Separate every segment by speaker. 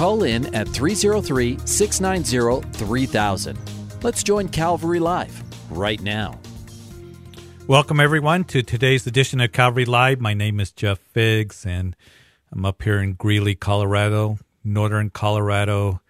Speaker 1: Call in at 303 690 3000. Let's join Calvary Live right now.
Speaker 2: Welcome, everyone, to today's edition of Calvary Live. My name is Jeff Figs, and I'm up here in Greeley, Colorado, northern Colorado,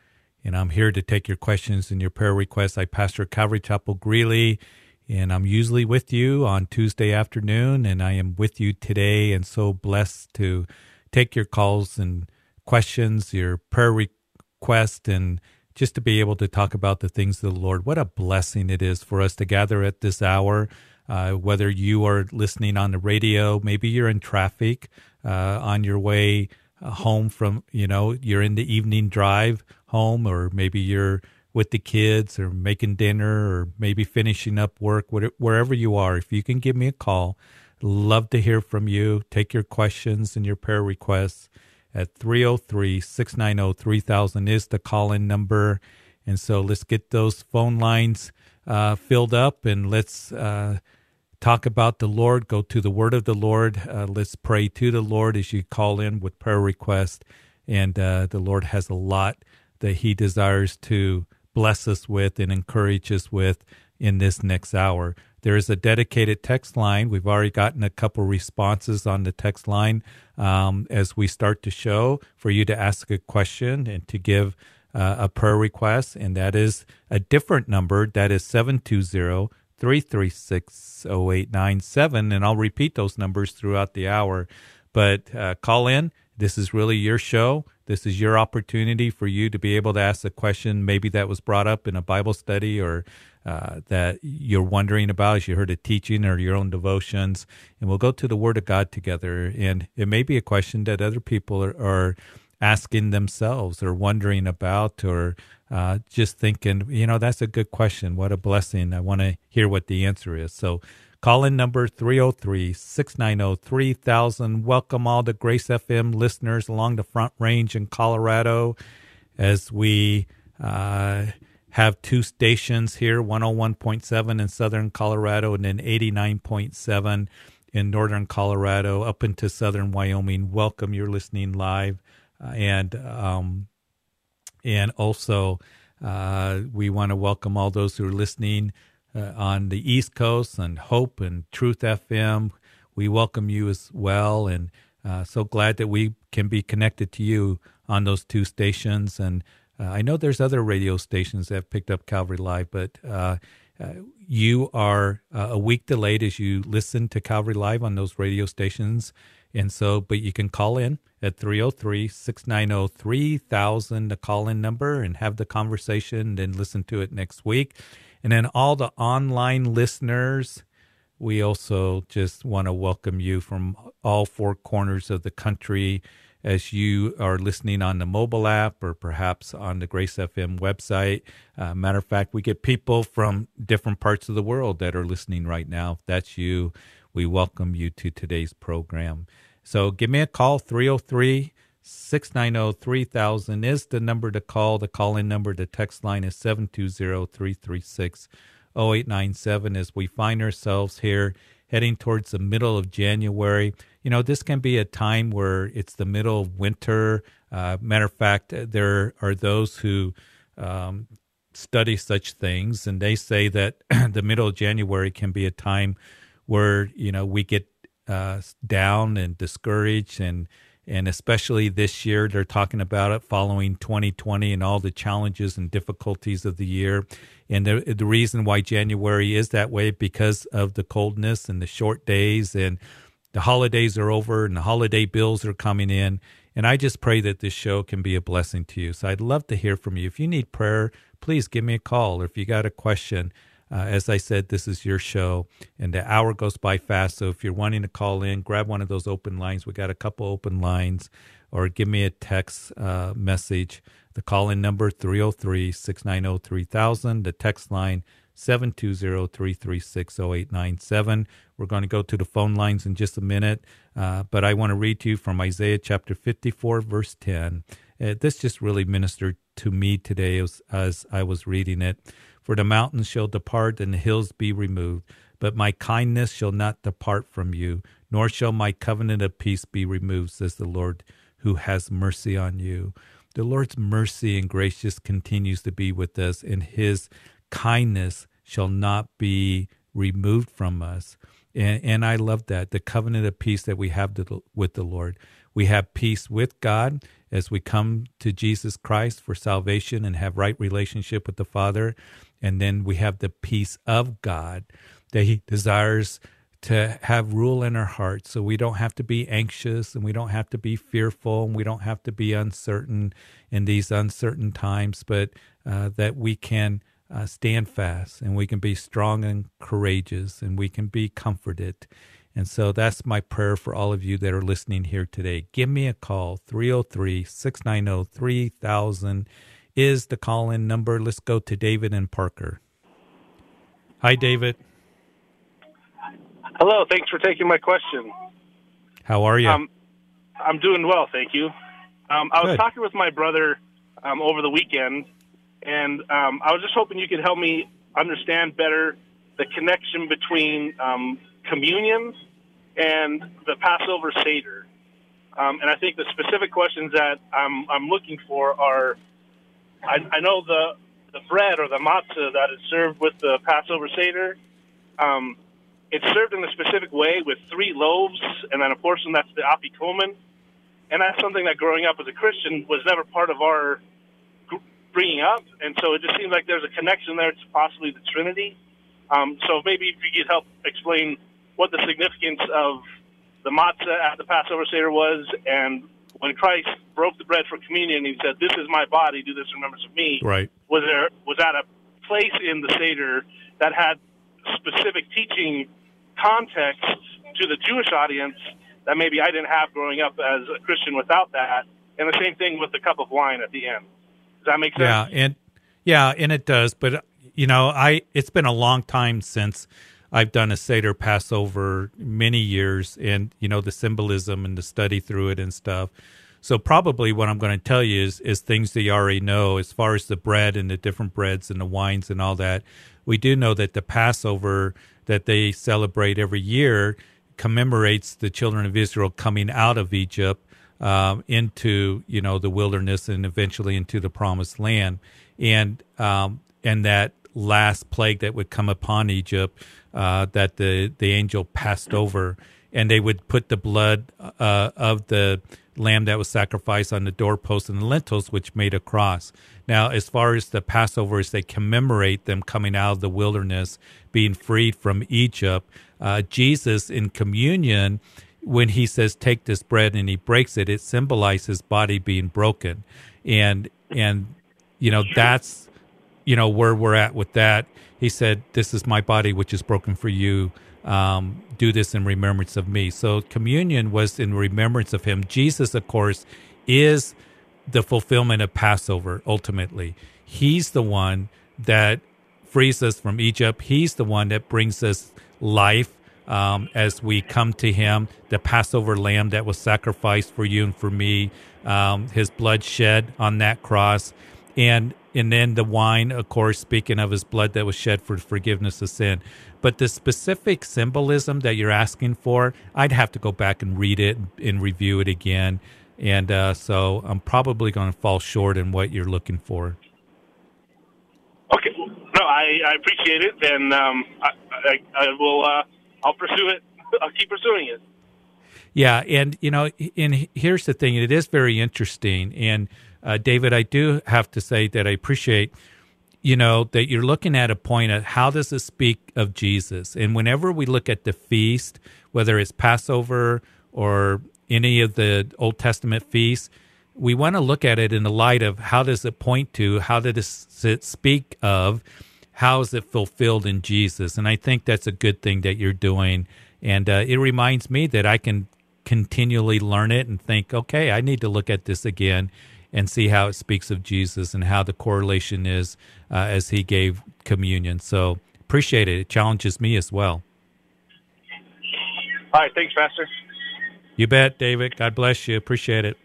Speaker 2: and I'm here to take your questions and your prayer requests. I pastor Calvary Chapel Greeley, and I'm usually with you on Tuesday afternoon, and I am with you today, and so blessed to take your calls and questions, your prayer request, and just to be able to talk about the things of the Lord. What a blessing it is for us to gather at this hour uh, whether you are listening on the radio, maybe you're in traffic uh, on your way uh, home from, you know, you're in the evening drive home, or maybe you're with the kids or making dinner or maybe finishing up work, wherever you are. If you can give me a call, love to hear from you. Take your questions and your prayer requests at 303 690 3000 is the call in number. And so let's get those phone lines uh, filled up and let's uh, talk about the Lord, go to the word of the Lord. Uh, let's pray to the Lord as you call in with prayer requests. And uh, the Lord has a lot that He desires to bless us with and encourage us with in this next hour. There is a dedicated text line. We've already gotten a couple responses on the text line um, as we start to show for you to ask a question and to give uh, a prayer request. And that is a different number. That is 720 336 0897. And I'll repeat those numbers throughout the hour. But uh, call in. This is really your show. This is your opportunity for you to be able to ask a question, maybe that was brought up in a Bible study or uh, that you're wondering about as you heard a teaching or your own devotions. And we'll go to the Word of God together. And it may be a question that other people are, are asking themselves or wondering about or uh, just thinking, you know, that's a good question. What a blessing. I want to hear what the answer is. So call in number 303 690 3000. Welcome all the Grace FM listeners along the Front Range in Colorado as we uh, have two stations here 101.7 in southern Colorado and then 89.7 in northern Colorado up into southern Wyoming. Welcome. You're listening live. Uh, and um, and also, uh, we want to welcome all those who are listening uh, on the East Coast and Hope and Truth FM. We welcome you as well, and uh, so glad that we can be connected to you on those two stations. And uh, I know there's other radio stations that have picked up Calvary Live, but uh, uh, you are a week delayed as you listen to Calvary Live on those radio stations. And so, but you can call in at 303 690 3000, the call in number, and have the conversation then listen to it next week. And then all the online listeners, we also just want to welcome you from all four corners of the country as you are listening on the mobile app or perhaps on the Grace FM website. Uh, matter of fact, we get people from different parts of the world that are listening right now. If that's you, we welcome you to today's program. So give me a call, 303 690 3000 is the number to call. The call in number, the text line is 720 336 0897 as we find ourselves here heading towards the middle of January. You know, this can be a time where it's the middle of winter. Uh, matter of fact, there are those who um, study such things, and they say that the middle of January can be a time where you know we get uh, down and discouraged and and especially this year they're talking about it following 2020 and all the challenges and difficulties of the year and the, the reason why january is that way because of the coldness and the short days and the holidays are over and the holiday bills are coming in and i just pray that this show can be a blessing to you so i'd love to hear from you if you need prayer please give me a call or if you got a question uh, as I said, this is your show, and the hour goes by fast. So if you're wanting to call in, grab one of those open lines. We got a couple open lines or give me a text uh, message. The call in number 303 690 3000, the text line 720 336 0897. We're going to go to the phone lines in just a minute, uh, but I want to read to you from Isaiah chapter 54, verse 10. Uh, this just really ministered to me today as, as I was reading it. For the mountains shall depart and the hills be removed, but my kindness shall not depart from you, nor shall my covenant of peace be removed, says the Lord who has mercy on you. The Lord's mercy and gracious continues to be with us, and his kindness shall not be removed from us. And, and I love that the covenant of peace that we have to, with the Lord. We have peace with God as we come to Jesus Christ for salvation and have right relationship with the Father. And then we have the peace of God that He desires to have rule in our hearts so we don't have to be anxious and we don't have to be fearful and we don't have to be uncertain in these uncertain times, but uh, that we can uh, stand fast and we can be strong and courageous and we can be comforted. And so that's my prayer for all of you that are listening here today. Give me a call. 303 690 3000 is the call in number. Let's go to David and Parker. Hi, David.
Speaker 3: Hello. Thanks for taking my question.
Speaker 2: How are you? Um,
Speaker 3: I'm doing well. Thank you. Um, I was talking with my brother um, over the weekend and um, I was just hoping you could help me understand better the connection between um, communion and the Passover Seder. Um, and I think the specific questions that I'm, I'm looking for are I, I, know the, the bread or the matzah that is served with the Passover Seder. Um, it's served in a specific way with three loaves and then a portion that's the afikomen. And that's something that growing up as a Christian was never part of our bringing up, and so it just seems like there's a connection there to possibly the Trinity. Um, so maybe if you could help explain what the significance of the matzah at the Passover Seder was, and when Christ broke the bread for communion, he said, "This is my body. Do this in remembrance of me."
Speaker 2: Right?
Speaker 3: Was there was that a place in the Seder that had specific teaching context to the Jewish audience that maybe I didn't have growing up as a Christian without that? And the same thing with the cup of wine at the end. Does that make sense?
Speaker 2: Yeah, and yeah, and it does. But you know, I it's been a long time since I've done a Seder Passover, many years, and you know the symbolism and the study through it and stuff. So probably what I'm going to tell you is is things that you already know as far as the bread and the different breads and the wines and all that. We do know that the Passover that they celebrate every year commemorates the children of Israel coming out of Egypt um, into you know the wilderness and eventually into the promised land, and um, and that last plague that would come upon Egypt, uh, that the the angel passed over, and they would put the blood uh, of the lamb that was sacrificed on the doorpost and the lintels, which made a cross. Now, as far as the Passover, as they commemorate them coming out of the wilderness, being freed from Egypt, uh, Jesus in communion when he says take this bread and he breaks it it symbolizes body being broken. And and you know that's you know where we're at with that. He said this is my body which is broken for you. Um, do this in remembrance of me. So communion was in remembrance of him. Jesus of course is the fulfillment of passover ultimately. He's the one that frees us from egypt. He's the one that brings us life um, as we come to him, the Passover lamb that was sacrificed for you and for me, um, his blood shed on that cross. And and then the wine, of course, speaking of his blood that was shed for forgiveness of sin. But the specific symbolism that you're asking for, I'd have to go back and read it and review it again. And uh, so I'm probably going to fall short in what you're looking for.
Speaker 3: Okay. No, I, I appreciate it. And um, I, I, I, will. Uh I'll pursue it. I'll keep pursuing it.
Speaker 2: Yeah, and you know, and here's the thing: it is very interesting. And uh, David, I do have to say that I appreciate, you know, that you're looking at a point of how does this speak of Jesus. And whenever we look at the feast, whether it's Passover or any of the Old Testament feasts, we want to look at it in the light of how does it point to, how does it speak of, how is it fulfilled in Jesus? And I think that's a good thing that you're doing. And uh, it reminds me that I can continually learn it and think, okay, I need to look at this again and see how it speaks of Jesus and how the correlation is uh, as he gave communion. So appreciate it. It challenges me as well.
Speaker 3: All right. Thanks, Pastor.
Speaker 2: You bet, David. God bless you. Appreciate it.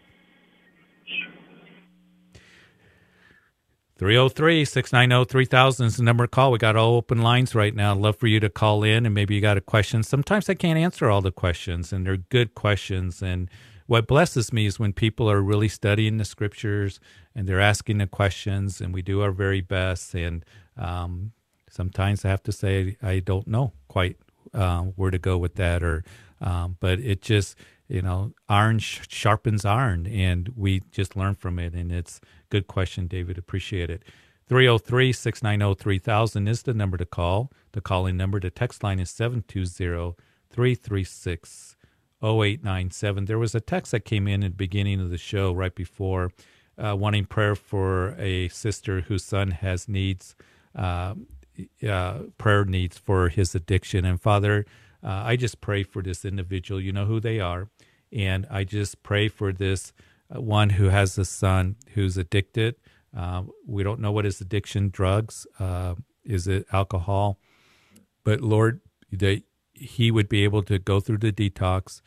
Speaker 2: 303 690 3000 is the number to call. We got all open lines right now. I'd love for you to call in and maybe you got a question. Sometimes I can't answer all the questions, and they're good questions. And what blesses me is when people are really studying the scriptures and they're asking the questions, and we do our very best. And um, sometimes I have to say, I don't know quite uh, where to go with that, or um, but it just you know, iron sharpens iron, and we just learn from it. And it's good question, David. Appreciate it. 303 690 3000 is the number to call. The calling number, the text line is 720 336 0897. There was a text that came in at the beginning of the show right before uh, wanting prayer for a sister whose son has needs, uh, uh, prayer needs for his addiction. And Father, uh, I just pray for this individual. You know who they are. And I just pray for this uh, one who has a son who's addicted. Uh, we don't know what his addiction drugs uh, is it alcohol but lord that he would be able to go through the detox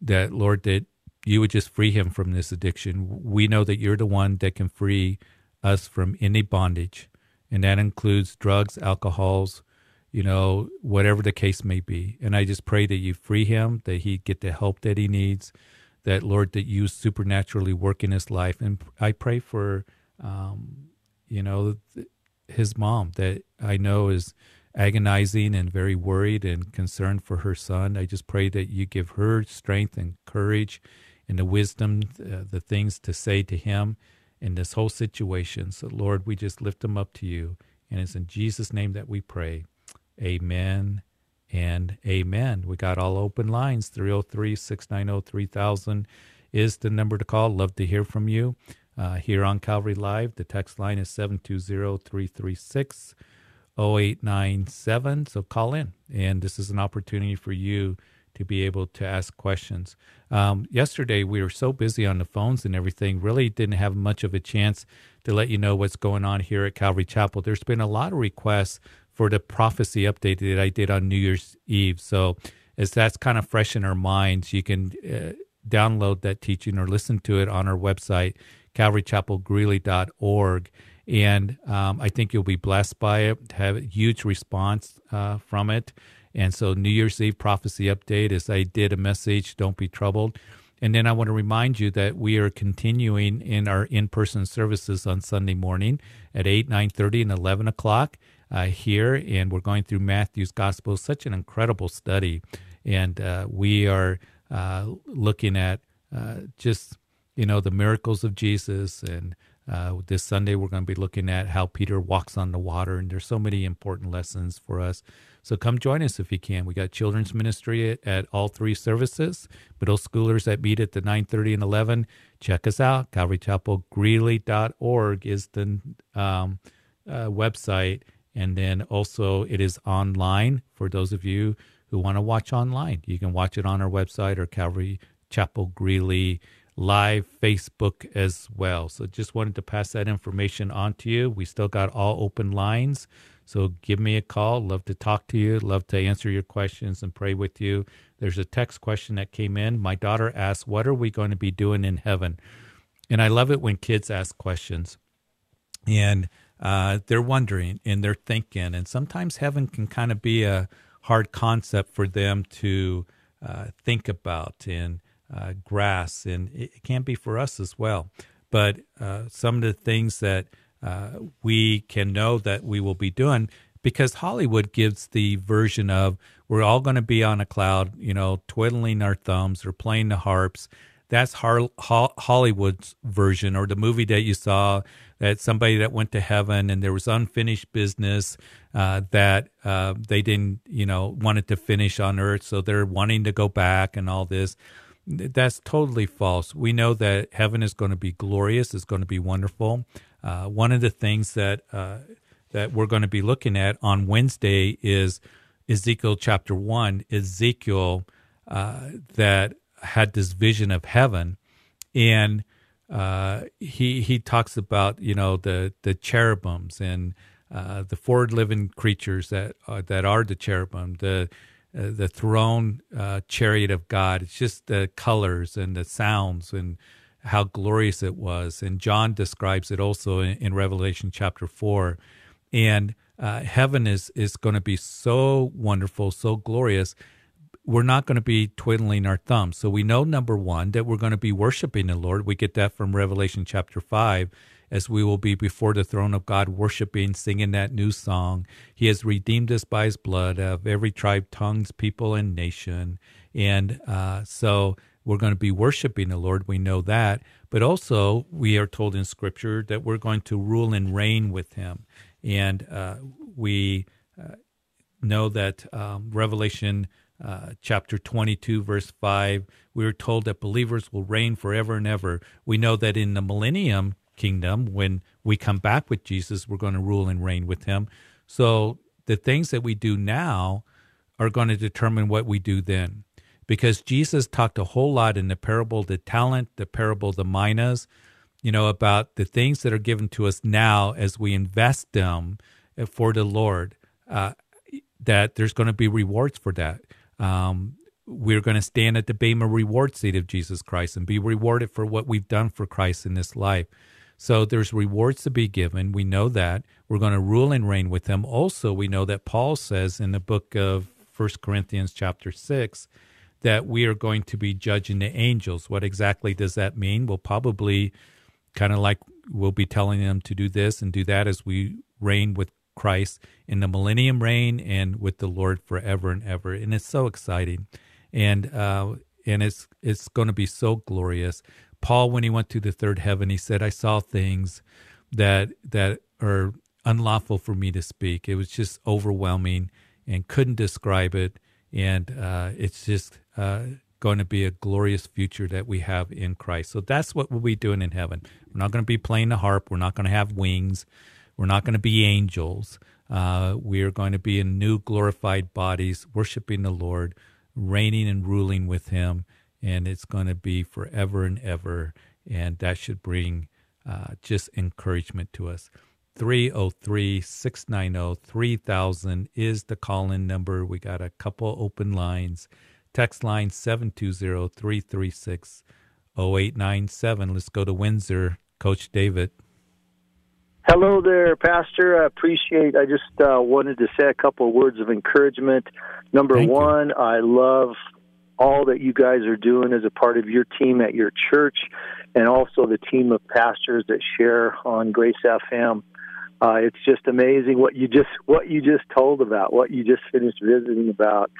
Speaker 2: that lord that you would just free him from this addiction we know that you're the one that can free us from any bondage and that includes drugs alcohols you know, whatever the case may be. And I just pray that you free him, that he get the help that he needs, that Lord, that you supernaturally work in his life. And I pray for, um, you know, his mom that I know is agonizing and very worried and concerned for her son. I just pray that you give her strength and courage and the wisdom, uh, the things to say to him in this whole situation. So, Lord, we just lift him up to you. And it's in Jesus' name that we pray. Amen and amen. We got all open lines 303 690 3000 is the number to call. Love to hear from you. Uh, here on Calvary Live, the text line is 720 336 0897. So call in. And this is an opportunity for you to be able to ask questions. Um, yesterday, we were so busy on the phones and everything, really didn't have much of a chance to let you know what's going on here at Calvary Chapel. There's been a lot of requests for the prophecy update that I did on New Year's Eve. So, as that's kind of fresh in our minds, you can uh, download that teaching or listen to it on our website, calvarychapelgreeley.org. And um, I think you'll be blessed by it, have a huge response uh, from it. And so, New Year's Eve prophecy update is I did a message, don't be troubled. And then I want to remind you that we are continuing in our in-person services on Sunday morning at 8, 9.30, and 11 o'clock uh, here, and we're going through Matthew's Gospel. Such an incredible study, and uh, we are uh, looking at uh, just you know the miracles of Jesus. And uh, this Sunday, we're going to be looking at how Peter walks on the water, and there's so many important lessons for us. So come join us if you can. We got children's ministry at, at all three services. Middle schoolers that meet at the 9:30 and 11. Check us out. CalvaryChapelGreeley.org is the um, uh, website and then also, it is online for those of you who want to watch online. You can watch it on our website or Calvary Chapel Greeley live Facebook as well. So just wanted to pass that information on to you. We still got all open lines. So give me a call. Love to talk to you. Love to answer your questions and pray with you. There's a text question that came in. My daughter asked, What are we going to be doing in heaven? And I love it when kids ask questions. And uh, they're wondering and they're thinking. And sometimes heaven can kind of be a hard concept for them to uh, think about and uh, grasp, and it can be for us as well. But uh, some of the things that uh, we can know that we will be doing, because Hollywood gives the version of we're all going to be on a cloud, you know, twiddling our thumbs or playing the harps. That's Hollywood's version, or the movie that you saw that somebody that went to heaven and there was unfinished business uh, that uh, they didn't, you know, wanted to finish on earth, so they're wanting to go back and all this. That's totally false. We know that heaven is going to be glorious. It's going to be wonderful. Uh, one of the things that uh, that we're going to be looking at on Wednesday is Ezekiel chapter one. Ezekiel uh, that had this vision of heaven, and uh, he he talks about you know the the cherubims and uh, the four living creatures that uh, that are the cherubim, the uh, the throne uh, chariot of God. It's just the colors and the sounds and how glorious it was. And John describes it also in, in Revelation chapter four. And uh, heaven is is going to be so wonderful, so glorious. We're not going to be twiddling our thumbs. So we know number one that we're going to be worshiping the Lord. We get that from Revelation chapter five as we will be before the throne of God, worshiping, singing that new song. He has redeemed us by his blood of every tribe, tongues, people, and nation. And uh, so we're going to be worshiping the Lord. We know that. But also, we are told in Scripture that we're going to rule and reign with him. And uh, we uh, know that um, Revelation. Uh, chapter 22, verse 5, we are told that believers will reign forever and ever. We know that in the millennium, kingdom. When we come back with Jesus, we're going to rule and reign with him. So the things that we do now are going to determine what we do then. Because Jesus talked a whole lot in the parable the talent, the parable the minas, you know, about the things that are given to us now as we invest them for the Lord, uh, that there's going to be rewards for that. Um, we're going to stand at the Bema reward seat of Jesus Christ and be rewarded for what we've done for Christ in this life. So there's rewards to be given. We know that. We're going to rule and reign with him. Also, we know that Paul says in the book of First Corinthians chapter 6 that we are going to be judging the angels. What exactly does that mean? We'll probably kind of like we'll be telling them to do this and do that as we reign with Christ in the millennium reign and with the Lord forever and ever. And it's so exciting. And uh, and it's it's going to be so glorious. Paul, when he went to the third heaven, he said, I saw things that that are unlawful for me to speak. It was just overwhelming and couldn't describe it. And uh, it's just uh, going to be a glorious future that we have in Christ. So that's what we'll be doing in heaven. We're not going to be playing the harp. We're not going to have wings. We're not going to be angels. Uh, we are going to be in new glorified bodies, worshiping the Lord, reigning and ruling with Him and it's going to be forever and ever. And that should bring uh, just encouragement to us. 303 690 3000 is the call in number. We got a couple open lines. Text line 720 336 0897. Let's go to Windsor. Coach David.
Speaker 4: Hello there, Pastor. I appreciate. I just uh, wanted to say a couple of words of encouragement. Number
Speaker 2: Thank
Speaker 4: one,
Speaker 2: you.
Speaker 4: I love all that you guys are doing as a part of your team at your church, and also the team of pastors that share on Grace FM. Uh, it's just amazing what you just what you just told about, what you just finished visiting about,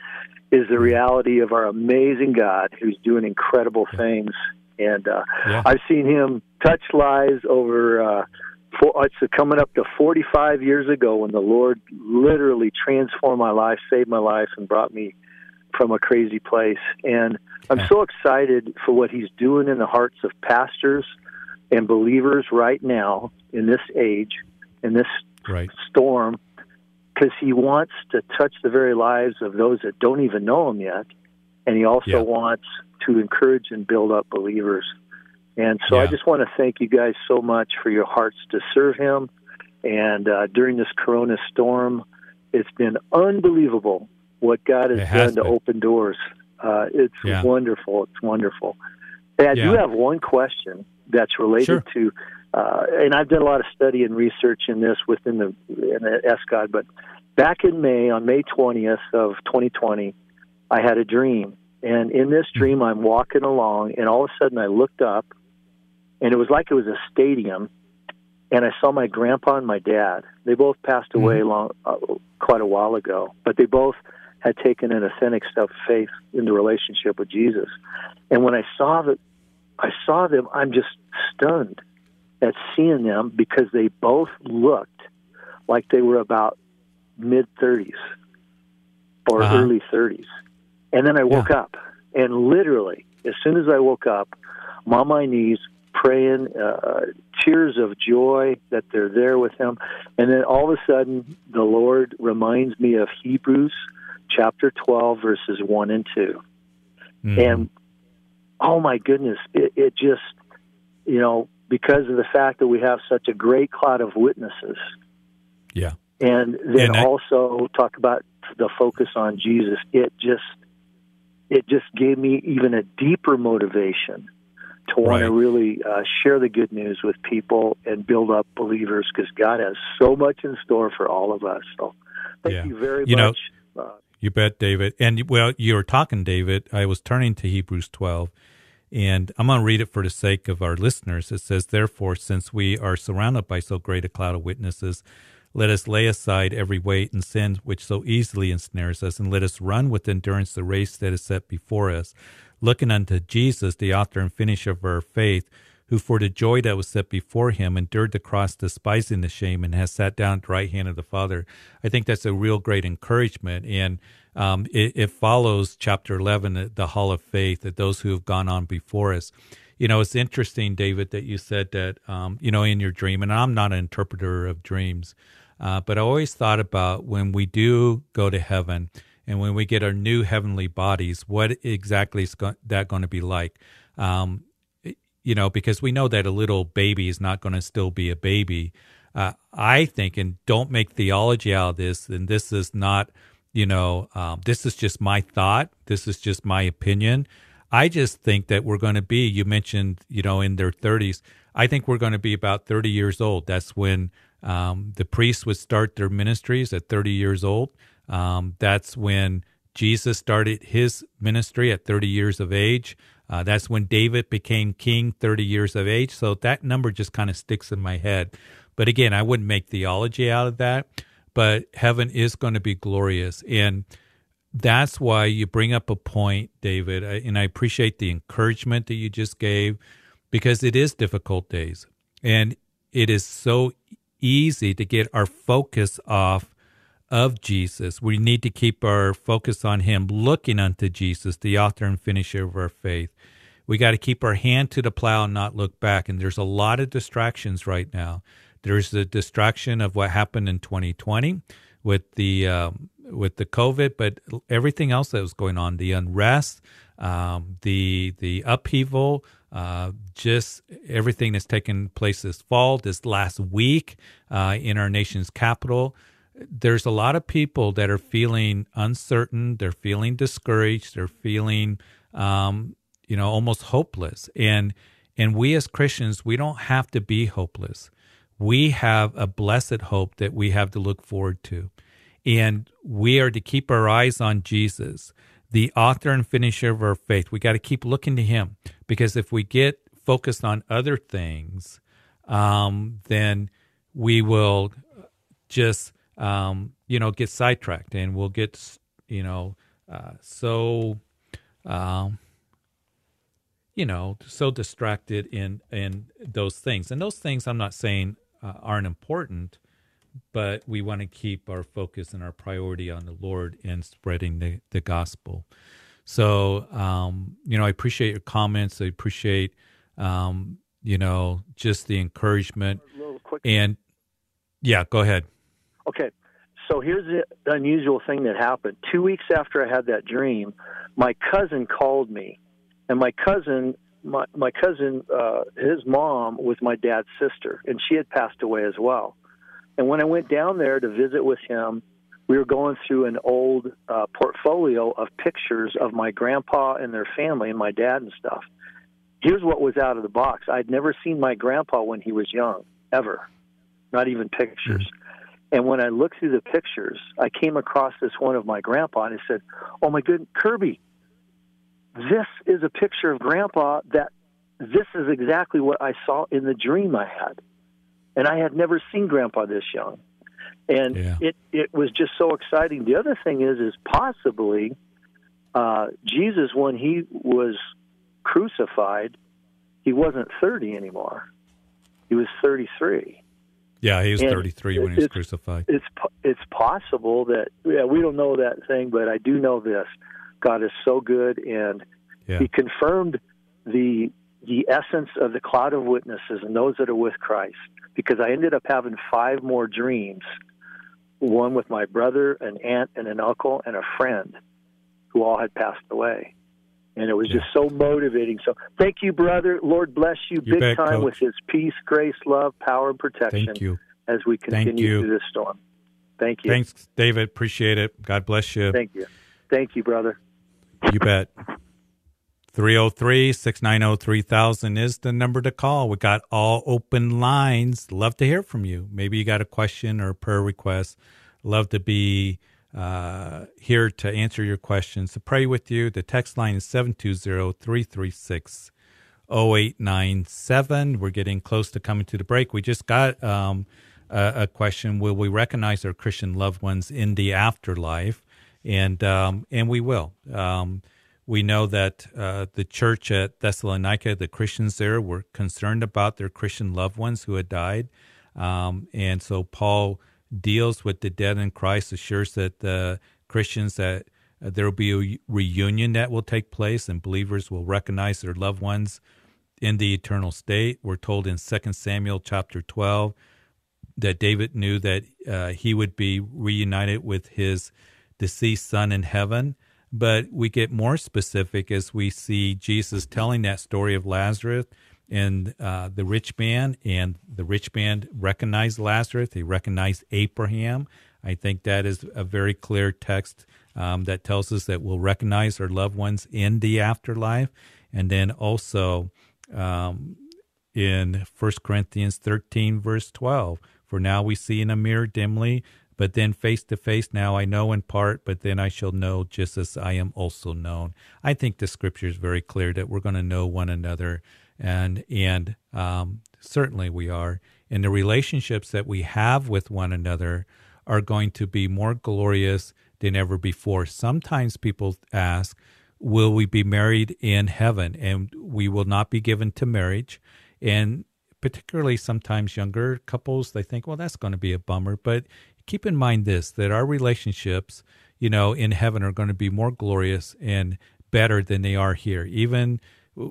Speaker 4: is the reality of our amazing God who's doing incredible things. And uh,
Speaker 2: Yeah.
Speaker 4: I've seen Him touch lives over. Uh, for, uh, it's coming up to 45 years ago when the Lord literally transformed my life, saved my life, and brought me from a crazy place. And I'm so excited for what He's doing in the hearts of pastors and believers right now in this age, in this
Speaker 2: Right.
Speaker 4: storm, because He wants to touch the very lives of those that don't even know Him yet. And He also
Speaker 2: Yeah.
Speaker 4: wants to encourage and build up believers. And so I just want to thank you guys so much for your hearts to serve Him. And uh, during this Corona storm, it's been unbelievable what God has,
Speaker 2: has
Speaker 4: done to open doors. Uh, it's
Speaker 2: Yeah.
Speaker 4: wonderful. It's wonderful. Hey, I do have one question that's related
Speaker 2: Sure.
Speaker 4: to, uh, and I've done a lot of study and research in this within the, in the SCOD, but back in May, on May 20th of 2020, I had a dream. And in this
Speaker 2: Hmm.
Speaker 4: dream, I'm walking along, and all of a sudden I looked up, and it was like it was a stadium, and I saw my grandpa and my dad. They both passed
Speaker 2: Mm-hmm.
Speaker 4: away long, uh, quite a while ago, but they both had taken an authentic step of faith the relationship with Jesus. And when I saw that, I saw them. I'm just stunned at seeing them because they both looked like they were about mid 30s or
Speaker 2: Uh-huh.
Speaker 4: early 30s. And then I woke up, and literally, as soon as I woke up, I'm on my knees praying, uh, tears of joy that they're there with him. And then all of a sudden, the Lord reminds me of Hebrews chapter 12, verses 1 and 2.
Speaker 2: Mhm.
Speaker 4: And oh my goodness, it, it just, you know, because of the fact that we have such a great cloud of witnesses.
Speaker 2: Yeah.
Speaker 4: And then and I, also talk about the focus on Jesus. It just, it just gave me even a deeper motivation to want right. to really uh, share the good news with people and build up believers because God has so much in store for all of us. So thank yeah. you very
Speaker 2: you
Speaker 4: much.
Speaker 2: Know, uh, you bet, David. And well, you were talking, David. I was turning to Hebrews 12, and I'm going to read it for the sake of our listeners. It says, Therefore, since we are surrounded by so great a cloud of witnesses, let us lay aside every weight and sin which so easily ensnares us, and let us run with endurance the race that is set before us looking unto Jesus, the author and finisher of our faith, who for the joy that was set before him endured the cross, despising the shame, and has sat down at the right hand of the Father. I think that's a real great encouragement. And um, it, it, follows chapter 11, the Hall of Faith, that those who have gone on before us. You know, it's interesting, David, that you said that, um, you know, in your dream, and I'm not an interpreter of dreams, uh, but I always thought about when we do go to heaven, and when we get our new heavenly bodies, what exactly is go- that going to be like? Um, you know, because we know that a little baby is not going to still be a baby. Uh, I think, and don't make theology out of this, and this is not, you know, um, this is just my thought. This is just my opinion. I just think that we're going to be, you mentioned, you know, in their 30s. I think we're going to be about 30 years old. That's when um, the priests would start their ministries at 30 years old. Um, that's when Jesus started his ministry at 30 years of age. Uh, that's when David became king, 30 years of age. So that number just kind of sticks in my head. But again, I wouldn't make theology out of that. But heaven is going to be glorious. And that's why you bring up a point, David. And I appreciate the encouragement that you just gave because it is difficult days. And it is so easy to get our focus off of Jesus. We need to keep our focus on Him, looking unto Jesus, the author and finisher of our faith. We got to keep our hand to the plow and not look back. And there's a lot of distractions right now. There's the distraction of what happened in 2020 with the um, with the COVID, but everything else that was going on, the unrest, um, the the upheaval, uh, just everything that's taken place this fall, this last week uh, in our nation's capital there's a lot of people that are feeling uncertain, they're feeling discouraged, they're feeling um, you know almost hopeless. And and we as Christians, we don't have to be hopeless. We have a blessed hope that we have to look forward to. And we are to keep our eyes on Jesus, the author and finisher of our faith. We got to keep looking to him because if we get focused on other things, um, then we will just um, you know, get sidetracked and we'll get, you know, uh, so, um, you know, so distracted in in those things. And those things, I'm not saying uh, aren't important, but we want to keep our focus and our priority on the Lord and spreading the, the gospel. So, um, you know, I appreciate your comments. I appreciate, um, you know, just the encouragement. And yeah, go ahead.
Speaker 4: Okay. So here's the unusual thing that happened. Two weeks after I had that dream, my cousin called me, and my cousin, my my cousin, uh, his mom was my dad's sister, and she had passed away as well. And when I went down there to visit with him, we were going through an old uh, portfolio of pictures of my grandpa and their family, and my dad and stuff. Here's what was out of the box. I'd never seen my grandpa when he was young, ever, not even pictures. Mm-hmm. And when I looked through the pictures, I came across this one of my grandpa, and I said, "Oh my goodness, Kirby, this is a picture of Grandpa. That this is exactly what I saw in the dream I had, and I had never seen Grandpa this young, and yeah. it it was just so exciting. The other thing is, is possibly uh, Jesus when he was crucified, he wasn't thirty anymore; he was thirty three."
Speaker 2: Yeah, he was and 33 when he was crucified.
Speaker 4: It's it's possible that yeah, we don't know that thing, but I do know this: God is so good, and yeah. He confirmed the the essence of the cloud of witnesses and those that are with Christ. Because I ended up having five more dreams, one with my brother, an aunt, and an uncle, and a friend, who all had passed away. And it was just so motivating. So thank you, brother. Lord bless you, you big bet, time Coach. with His peace, grace, love, power, and protection.
Speaker 2: Thank you.
Speaker 4: As we continue through this storm. Thank you.
Speaker 2: Thanks, David. Appreciate it. God bless you.
Speaker 4: Thank you. Thank you, brother.
Speaker 2: You bet. 303 690 3000 is the number to call. We got all open lines. Love to hear from you. Maybe you got a question or a prayer request. Love to be uh, here to answer your questions, to pray with you. The text line is 720 336 0897. We're getting close to coming to the break. We just got um, a, a, question Will we recognize our Christian loved ones in the afterlife? And, um, and we will. Um, we know that uh, the church at Thessalonica, the Christians there, were concerned about their Christian loved ones who had died. Um, and so Paul deals with the dead in Christ, assures that the Christians that uh, there will be a reunion that will take place and believers will recognize their loved ones in the eternal state. We're told in 2 Samuel chapter 12 that David knew that uh, he would be reunited with his deceased son in heaven. But we get more specific as we see Jesus telling that story of Lazarus and uh, the rich man, and the rich man recognized Lazarus. He recognized Abraham. I think that is a very clear text um, that tells us that we'll recognize our loved ones in the afterlife. And then also um, in 1 Corinthians 13, verse 12, for now we see in a mirror dimly, but then face to face, now I know in part, but then I shall know just as I am also known. I think the scripture is very clear that we're going to know one another, and and um, certainly we are. And the relationships that we have with one another are going to be more glorious than ever before. Sometimes people ask, Will we be married in heaven? And we will not be given to marriage. And particularly sometimes younger couples, they think, well, that's going to be a bummer. But keep in mind this that our relationships, you know, in heaven are going to be more glorious and better than they are here. Even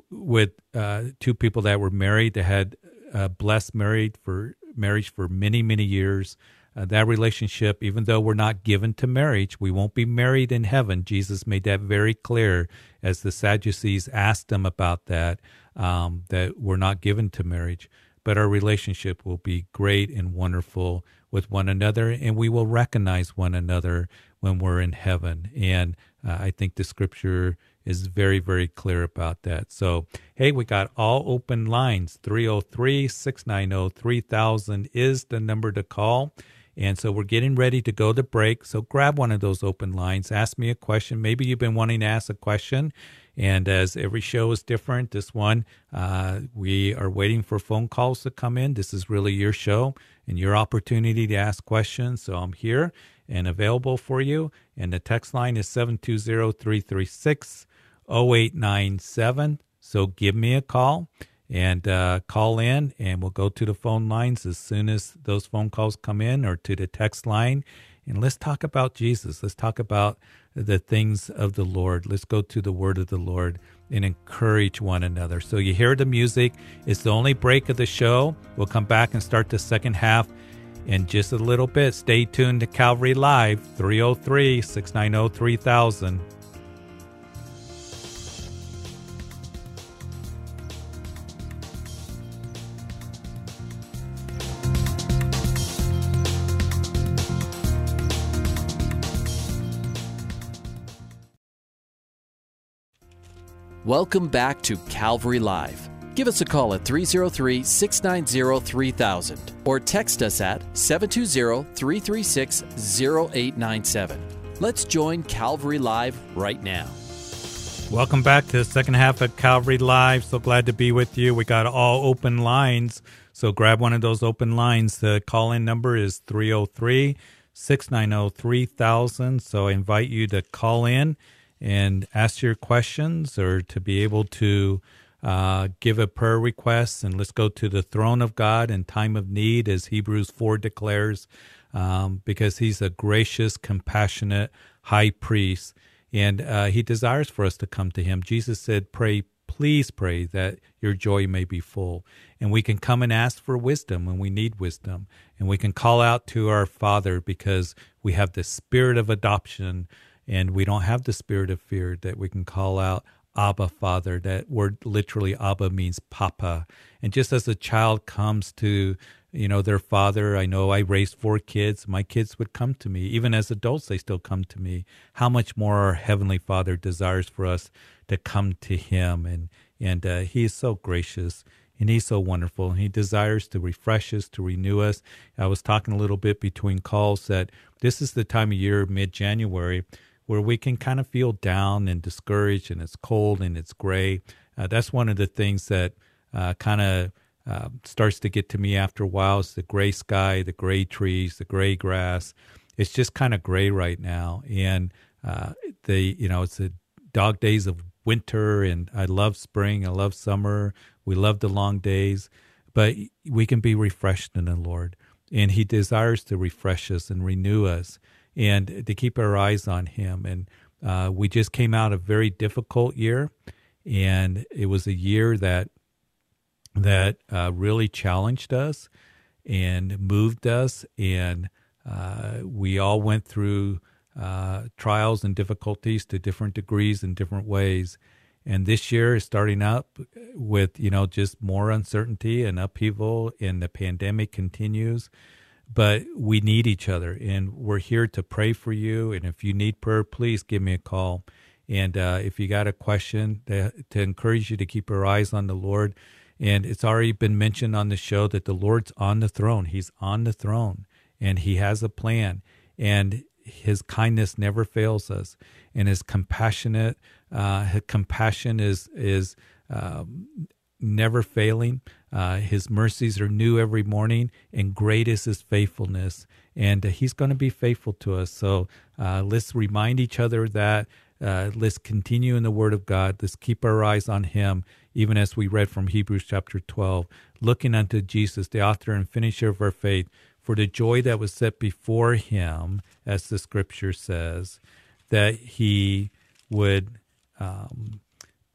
Speaker 2: with uh, two people that were married, that had uh, blessed married for marriage for many, many years. Uh, that relationship, even though we're not given to marriage, we won't be married in heaven. Jesus made that very clear as the Sadducees asked him about that, um, that we're not given to marriage. But our relationship will be great and wonderful with one another, and we will recognize one another when we're in heaven. And uh, I think the scripture is very, very clear about that. So, hey, we got all open lines 303 690 3000 is the number to call. And so we're getting ready to go to break. So grab one of those open lines, ask me a question. Maybe you've been wanting to ask a question and as every show is different, this one, uh, we are waiting for phone calls to come in. This is really your show and your opportunity to ask questions. So I'm here and available for you. And the text line is 720 336 0897. So give me a call and uh, call in, and we'll go to the phone lines as soon as those phone calls come in or to the text line. And let's talk about Jesus. Let's talk about the things of the Lord. Let's go to the word of the Lord and encourage one another. So you hear the music. It's the only break of the show. We'll come back and start the second half in just a little bit. Stay tuned to Calvary Live, 303 690 3000.
Speaker 1: Welcome back to Calvary Live. Give us a call at 303 690 3000 or text us at 720 336 0897. Let's join Calvary Live right now.
Speaker 2: Welcome back to the second half of Calvary Live. So glad to be with you. We got all open lines. So grab one of those open lines. The call in number is 303 690 3000. So I invite you to call in and ask your questions or to be able to uh, give a prayer request. And let's go to the throne of God in time of need, as Hebrews 4 declares, um, because he's a gracious, compassionate high priest. And uh, he desires for us to come to him. Jesus said, Pray, please pray that your joy may be full. And we can come and ask for wisdom when we need wisdom. And we can call out to our Father because we have the spirit of adoption and we don't have the spirit of fear that we can call out Abba Father. That word literally Abba means Papa. And just as a child comes to you know their father i know i raised four kids my kids would come to me even as adults they still come to me how much more our heavenly father desires for us to come to him and and uh, he is so gracious and he's so wonderful and he desires to refresh us to renew us i was talking a little bit between calls that this is the time of year mid-january where we can kind of feel down and discouraged and it's cold and it's gray. Uh, that's one of the things that uh, kind of uh, starts to get to me after a while is the gray sky the gray trees the gray grass. It's just kind of gray right now. And uh, the you know it's the dog days of winter and I love spring, I love summer. We love the long days, but we can be refreshed in the Lord. And He desires to refresh us and renew us and to keep our eyes on Him. And uh, we just came out a very difficult year, and it was a year that that uh, really challenged us and moved us, and uh, we all went through uh, trials and difficulties to different degrees and different ways. And this year is starting up with, you know, just more uncertainty and upheaval, and the pandemic continues. But we need each other, and we're here to pray for you. And if you need prayer, please give me a call. And uh, if you got a question, to, to encourage you to keep your eyes on the Lord. And it's already been mentioned on the show that the Lord's on the throne. He's on the throne, and He has a plan. And his kindness never fails us, and his compassionate uh, his compassion is is um, never failing. Uh, his mercies are new every morning, and great is his faithfulness. And uh, he's going to be faithful to us. So uh, let's remind each other that. Uh, let's continue in the Word of God. Let's keep our eyes on Him, even as we read from Hebrews chapter 12, looking unto Jesus, the author and finisher of our faith, for the joy that was set before him, as the scripture says, that he would, um,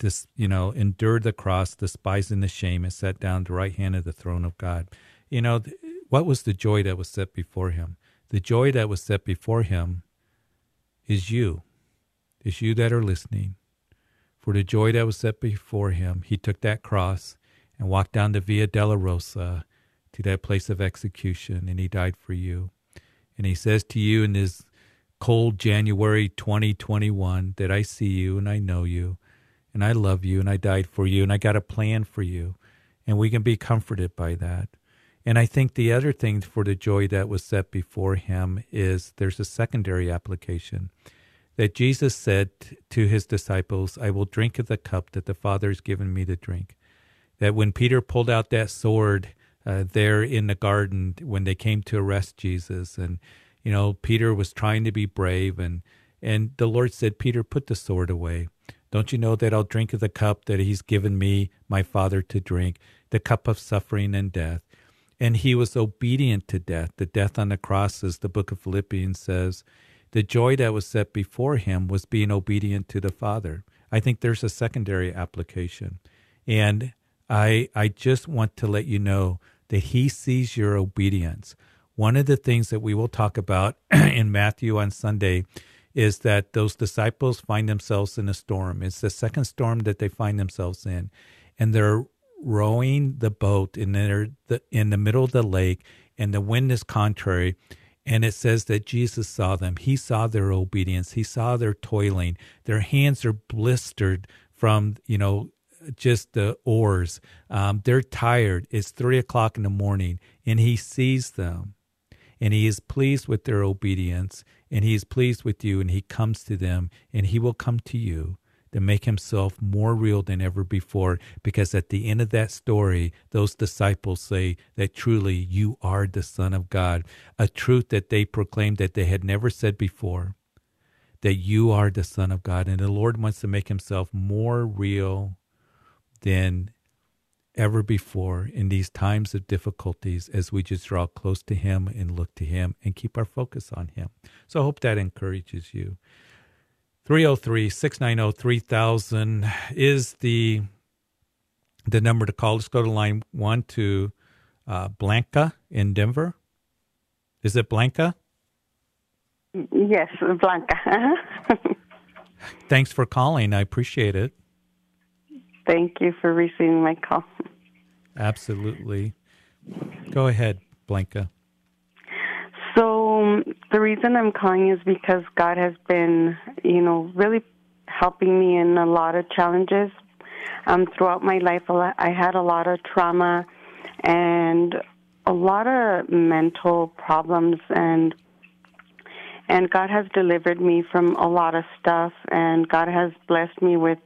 Speaker 2: this, you know, endured the cross, despising the shame, and sat down at the right hand of the throne of God. You know, what was the joy that was set before him? The joy that was set before him is you, is you that are listening. For the joy that was set before him, he took that cross and walked down the Via Dolorosa to that place of execution, and he died for you. And he says to you in this cold January 2021 that I see you and I know you and I love you and I died for you and I got a plan for you. And we can be comforted by that. And I think the other thing for the joy that was set before him is there's a secondary application that Jesus said to his disciples, I will drink of the cup that the Father has given me to drink. That when Peter pulled out that sword uh, there in the garden when they came to arrest Jesus. And, you know, Peter was trying to be brave. And, and the Lord said, Peter, put the sword away. Don't you know that I'll drink of the cup that he's given me, my Father, to drink, the cup of suffering and death? And he was obedient to death, the death on the cross, as the book of Philippians says. The joy that was set before him was being obedient to the Father. I think there's a secondary application. And I, I just want to let you know that he sees your obedience. One of the things that we will talk about in Matthew on Sunday is that those disciples find themselves in a storm. It's the second storm that they find themselves in, and they're rowing the boat in the, in the middle of the lake, and the wind is contrary. And it says that Jesus saw them. He saw their obedience. He saw their toiling. Their hands are blistered from, you know, just the oars. Um, they're tired. It's three o'clock in the morning, and he sees them, and he is pleased with their obedience, and he is pleased with you, and he comes to them, and he will come to you to make himself more real than ever before. Because at the end of that story, those disciples say that truly you are the Son of God, a truth that they proclaimed that they had never said before. That you are the Son of God, and the Lord wants to make himself more real than ever before in these times of difficulties as we just draw close to Him and look to Him and keep our focus on Him. So I hope that encourages you. 303 690 3000 is the the number to call. Let's go to line one to uh, Blanca in Denver. Is it Blanca?
Speaker 5: Yes, Blanca.
Speaker 2: Thanks for calling. I appreciate it.
Speaker 5: Thank you for receiving my call.
Speaker 2: Absolutely. Go ahead, Blanca.
Speaker 5: So the reason I'm calling is because God has been, you know, really helping me in a lot of challenges. Um, throughout my life, I had a lot of trauma and a lot of mental problems, and and God has delivered me from a lot of stuff, and God has blessed me with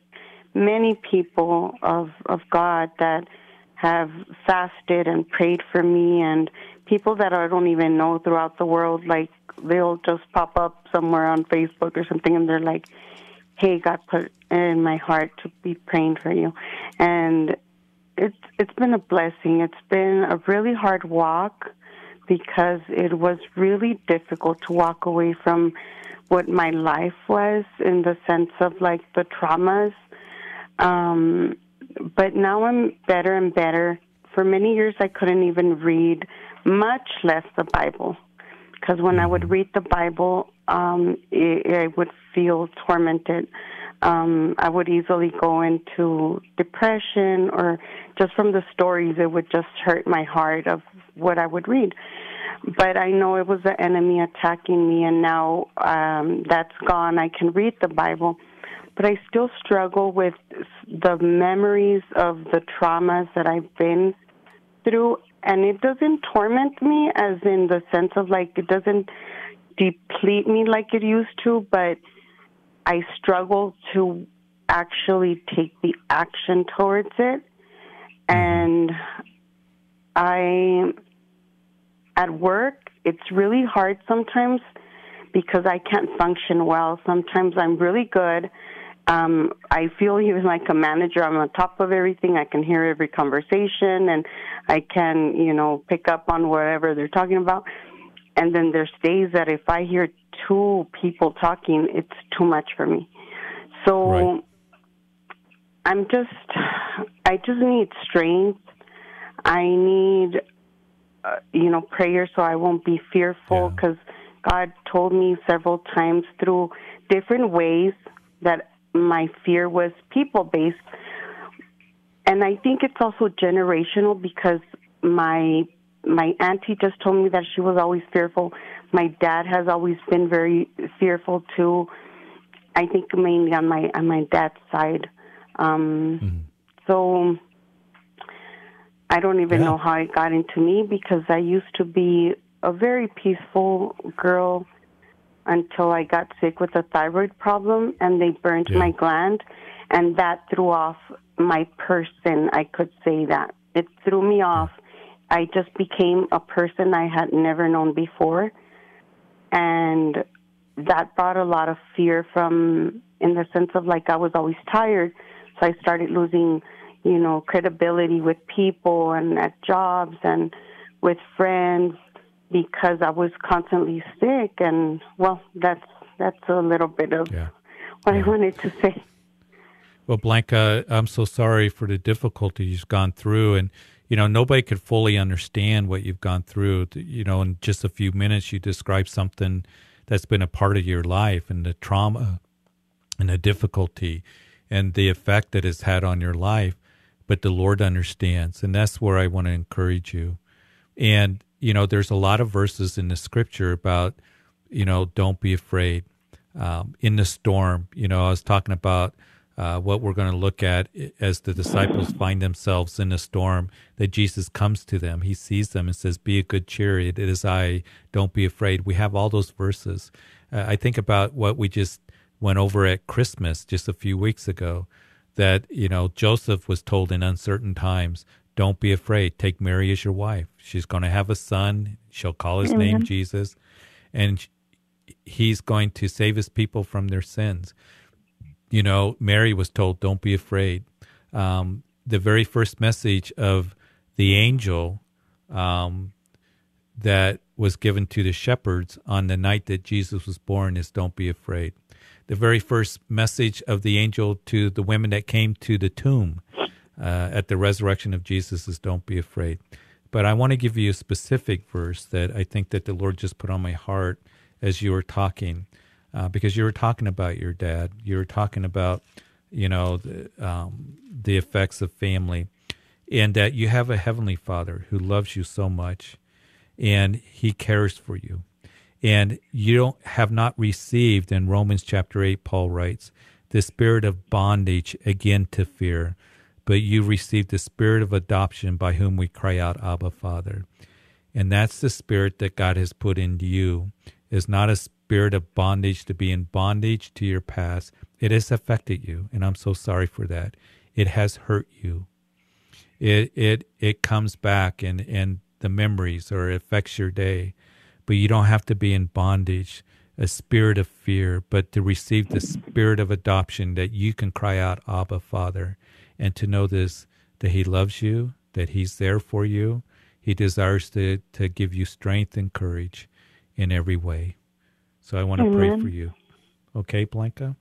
Speaker 5: many people of of God that have fasted and prayed for me and people that I don't even know throughout the world, like they'll just pop up somewhere on Facebook or something, and they're like, "Hey, God put in my heart to be praying for you," and it's it's been a blessing. It's been a really hard walk because it was really difficult to walk away from what my life was in the sense of like the traumas. Um, but now I'm better and better. For many years, I couldn't even read much less the Bible. Because when I would mm-hmm. read the Bible, um, it, I would feel tormented. Um, I would easily go into depression, or just from the stories, it would just hurt my heart of what I would read. But I know it was the enemy attacking me, and now um, that's gone. I can read the Bible, but I still struggle with the memories of the traumas that I've been through and it doesn't torment me as in the sense of like it doesn't deplete me like it used to, but I struggle to actually take the action towards it. Mm-hmm. And I, at work, it's really hard sometimes because I can't function well. Sometimes I'm really good um, I feel he was like a manager. I'm on top of everything. I can hear every conversation and I can, you know, pick up on whatever they're talking about. And then there's days that if I hear two people talking, it's too much for me. So right. I'm just, I just need strength. I need, uh, you know, prayer so I won't be fearful because yeah. God told me several times through different ways that my fear was people based. And I think it's also generational because my my auntie just told me that she was always fearful. My dad has always been very fearful too. I think mainly on my on my dad's side. Um, mm-hmm. So I don't even yeah. know how it got into me because I used to be a very peaceful girl until I got sick with a thyroid problem and they burned yeah. my gland and that threw off my person. I could say that. It threw me off. I just became a person I had never known before. And that brought a lot of fear from in the sense of like I was always tired. So I started losing, you know, credibility with people and at jobs and with friends because I was constantly sick, and well, that's that's a little bit of yeah. what yeah. I wanted to say.
Speaker 2: Well, Blanca, I'm so sorry for the difficulty you've gone through, and you know nobody could fully understand what you've gone through. You know, in just a few minutes, you described something that's been a part of your life, and the trauma, and the difficulty, and the effect that it's had on your life. But the Lord understands, and that's where I want to encourage you. And you know, there's a lot of verses in the scripture about, you know, don't be afraid. Um, in the storm, you know, I was talking about uh, what we're going to look at as the disciples find themselves in a storm, that Jesus comes to them. He sees them and says, Be a good cheer. It is I. Don't be afraid. We have all those verses. Uh, I think about what we just went over at Christmas just a few weeks ago that, you know, Joseph was told in uncertain times, don't be afraid. Take Mary as your wife. She's going to have a son. She'll call his Amen. name Jesus. And he's going to save his people from their sins. You know, Mary was told, don't be afraid. Um, the very first message of the angel um, that was given to the shepherds on the night that Jesus was born is don't be afraid. The very first message of the angel to the women that came to the tomb uh, at the resurrection of Jesus is don't be afraid. But I want to give you a specific verse that I think that the Lord just put on my heart as you were talking, uh, because you were talking about your dad. You were talking about, you know, the, um, the effects of family, and that you have a heavenly Father who loves you so much, and He cares for you, and you don't have not received. In Romans chapter eight, Paul writes, the spirit of bondage again to fear, but you received the spirit of adoption by whom we cry out, Abba, Father. And that's the spirit that God has put into you. Is not a spirit of bondage to be in bondage to your past. It has affected you, and I'm so sorry for that. It has hurt you. It it it comes back and and the memories or it affects your day, but you don't have to be in bondage, a spirit of fear, but to receive the spirit of adoption that you can cry out, Abba, Father, and to know this that He loves you, that He's there for you, he desires to, to give you strength and courage in every way. So I want to Amen. pray for you. Okay, Blanca?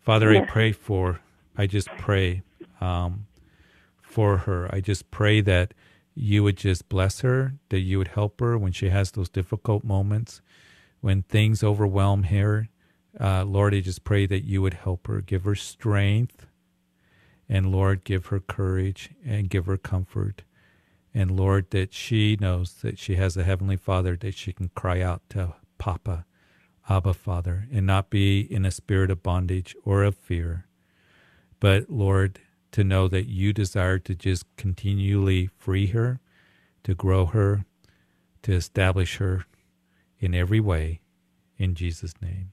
Speaker 2: Father, yes. I pray for, I just pray um, for her. I just pray that you would just bless her, that you would help her when she has those difficult moments, when things overwhelm her. Uh, Lord, I just pray that you would help her, give her strength, and Lord, give her courage and give her comfort. And Lord, that she knows that she has a Heavenly Father that she can cry out to Papa, Abba Father, and not be in a spirit of bondage or of fear. But Lord, to know that you desire to just continually free her, to grow her, to establish her in every way. In Jesus' name.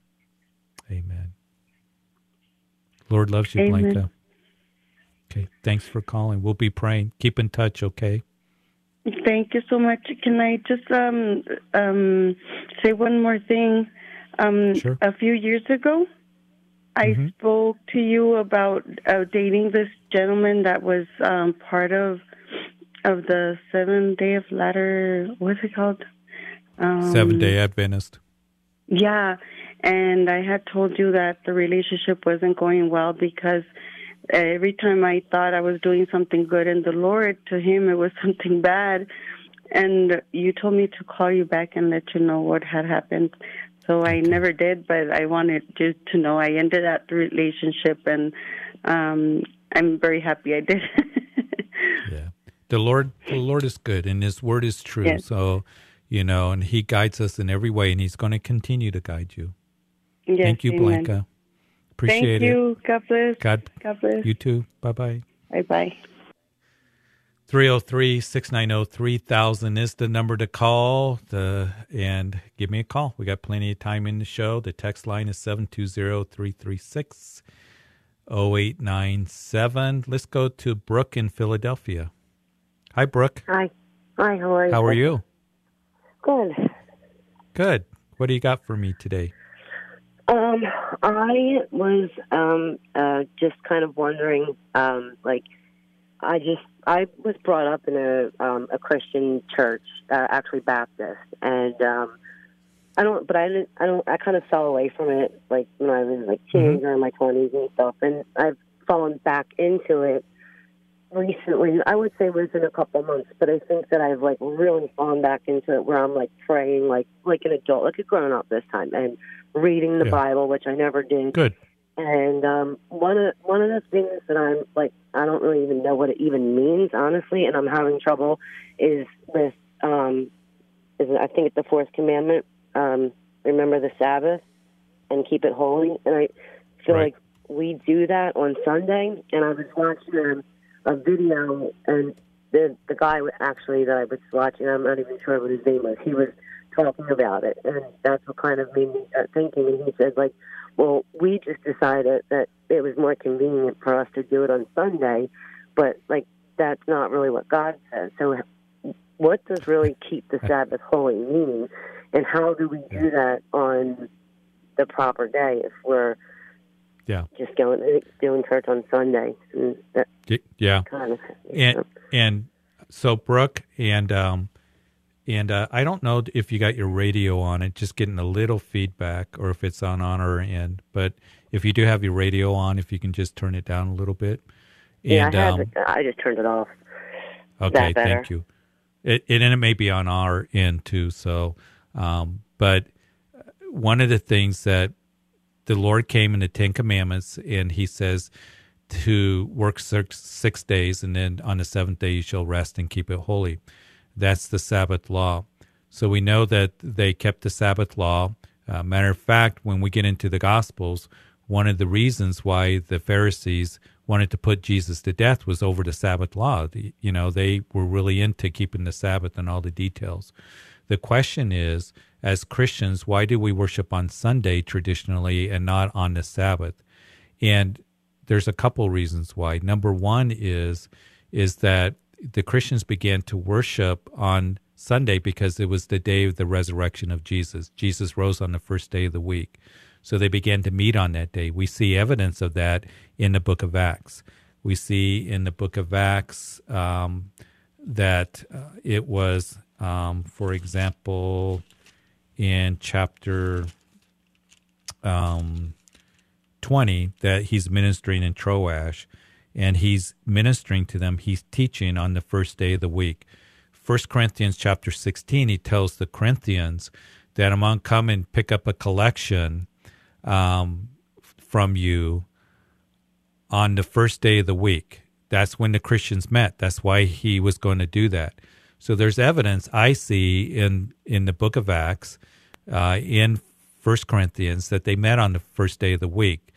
Speaker 2: Amen. Lord loves you, Amen. Blanca. Okay. Thanks for calling. We'll be praying. Keep in touch, okay?
Speaker 5: Thank you so much. Can I just um, um, say one more thing? Um,
Speaker 2: sure.
Speaker 5: A few years ago, I mm-hmm. spoke to you about uh, dating this gentleman that was um, part of of the Seven Day of Ladder. What's it called?
Speaker 2: Um, Seven Day Adventist.
Speaker 5: Yeah, and I had told you that the relationship wasn't going well because every time I thought I was doing something good in the Lord, to him it was something bad. And you told me to call you back and let you know what had happened. So I never did, but I wanted you to know I ended that relationship, and um, I'm very happy I did.
Speaker 2: yeah, the Lord, the Lord is good, and His word is true. Yes. So, you know, and He guides us in every way, and He's going to continue to guide you.
Speaker 5: Yes,
Speaker 2: Thank you,
Speaker 5: amen.
Speaker 2: Blanca. Appreciate
Speaker 5: Thank
Speaker 2: it.
Speaker 5: you. God bless.
Speaker 2: God,
Speaker 5: God bless.
Speaker 2: You too. Bye bye.
Speaker 5: Bye bye.
Speaker 2: 303 690 3000 is the number to call the, and give me a call. We got plenty of time in the show. The text line is 720 336 0897. Let's go to Brooke in Philadelphia. Hi, Brooke.
Speaker 6: Hi. Hi, how are you?
Speaker 2: How are you?
Speaker 6: Good.
Speaker 2: Good. What do you got for me today?
Speaker 6: Um, I was um uh just kind of wondering, um, like I just I was brought up in a um a Christian church, uh, actually Baptist, and um I don't, but I didn't, I don't, I kind of fell away from it, like when I was like mm-hmm. teenager in my twenties and stuff, and I've fallen back into it recently. I would say within a couple months, but I think that I've like really fallen back into it where I'm like praying like like an adult, like a grown up this time, and reading the yeah. Bible, which I never did.
Speaker 2: Good.
Speaker 6: And um, one of one of the things that I'm like, I don't really even know what it even means, honestly, and I'm having trouble is with um, is I think it's the fourth commandment. Um, remember the Sabbath and keep it holy. And I feel right. like we do that on Sunday. And I was watching a, a video, and the the guy was actually that I was watching, I'm not even sure what his name was. He was talking about it, and that's what kind of made me start thinking. And he said, like, well, we just decided that it was more convenient for us to do it on Sunday, but like that's not really what God says. So, what does really keep the Sabbath holy mean, and how do we do that on the proper day if we're
Speaker 2: yeah
Speaker 6: just going doing church on Sunday? And
Speaker 2: yeah, kind of, and know. and so Brooke and um, and uh, I don't know if you got your radio on it, just getting a little feedback, or if it's on on our end. But if you do have your radio on, if you can just turn it down a little bit.
Speaker 6: And, yeah, I, um, I just turned it off.
Speaker 2: Okay, thank you. It, it, and it may be on our end too. So, um, but one of the things that the Lord came in the Ten Commandments, and He says to work six, six days, and then on the seventh day you shall rest and keep it holy. That's the Sabbath law. So we know that they kept the Sabbath law. Uh, matter of fact, when we get into the Gospels, one of the reasons why the Pharisees wanted to put Jesus to death was over the Sabbath law. The, you know, they were really into keeping the Sabbath and all the details. The question is, as Christians, why do we worship on Sunday traditionally and not on the Sabbath? And there's a couple reasons why. Number one is is that the Christians began to worship on Sunday because it was the day of the resurrection of Jesus. Jesus rose on the first day of the week. So they began to meet on that day. We see evidence of that in the book of Acts. We see in the book of Acts um, that uh, it was, um, for example, in chapter um, 20, that he's ministering in Troas and he's ministering to them. He's teaching on the first day of the week. First Corinthians chapter 16, he tells the Corinthians that I'm going to come and pick up a collection um, from you on the first day of the week. That's when the Christians met. That's why he was going to do that. So there's evidence I see in in the book of Acts, uh, in First Corinthians, that they met on the first day of the week.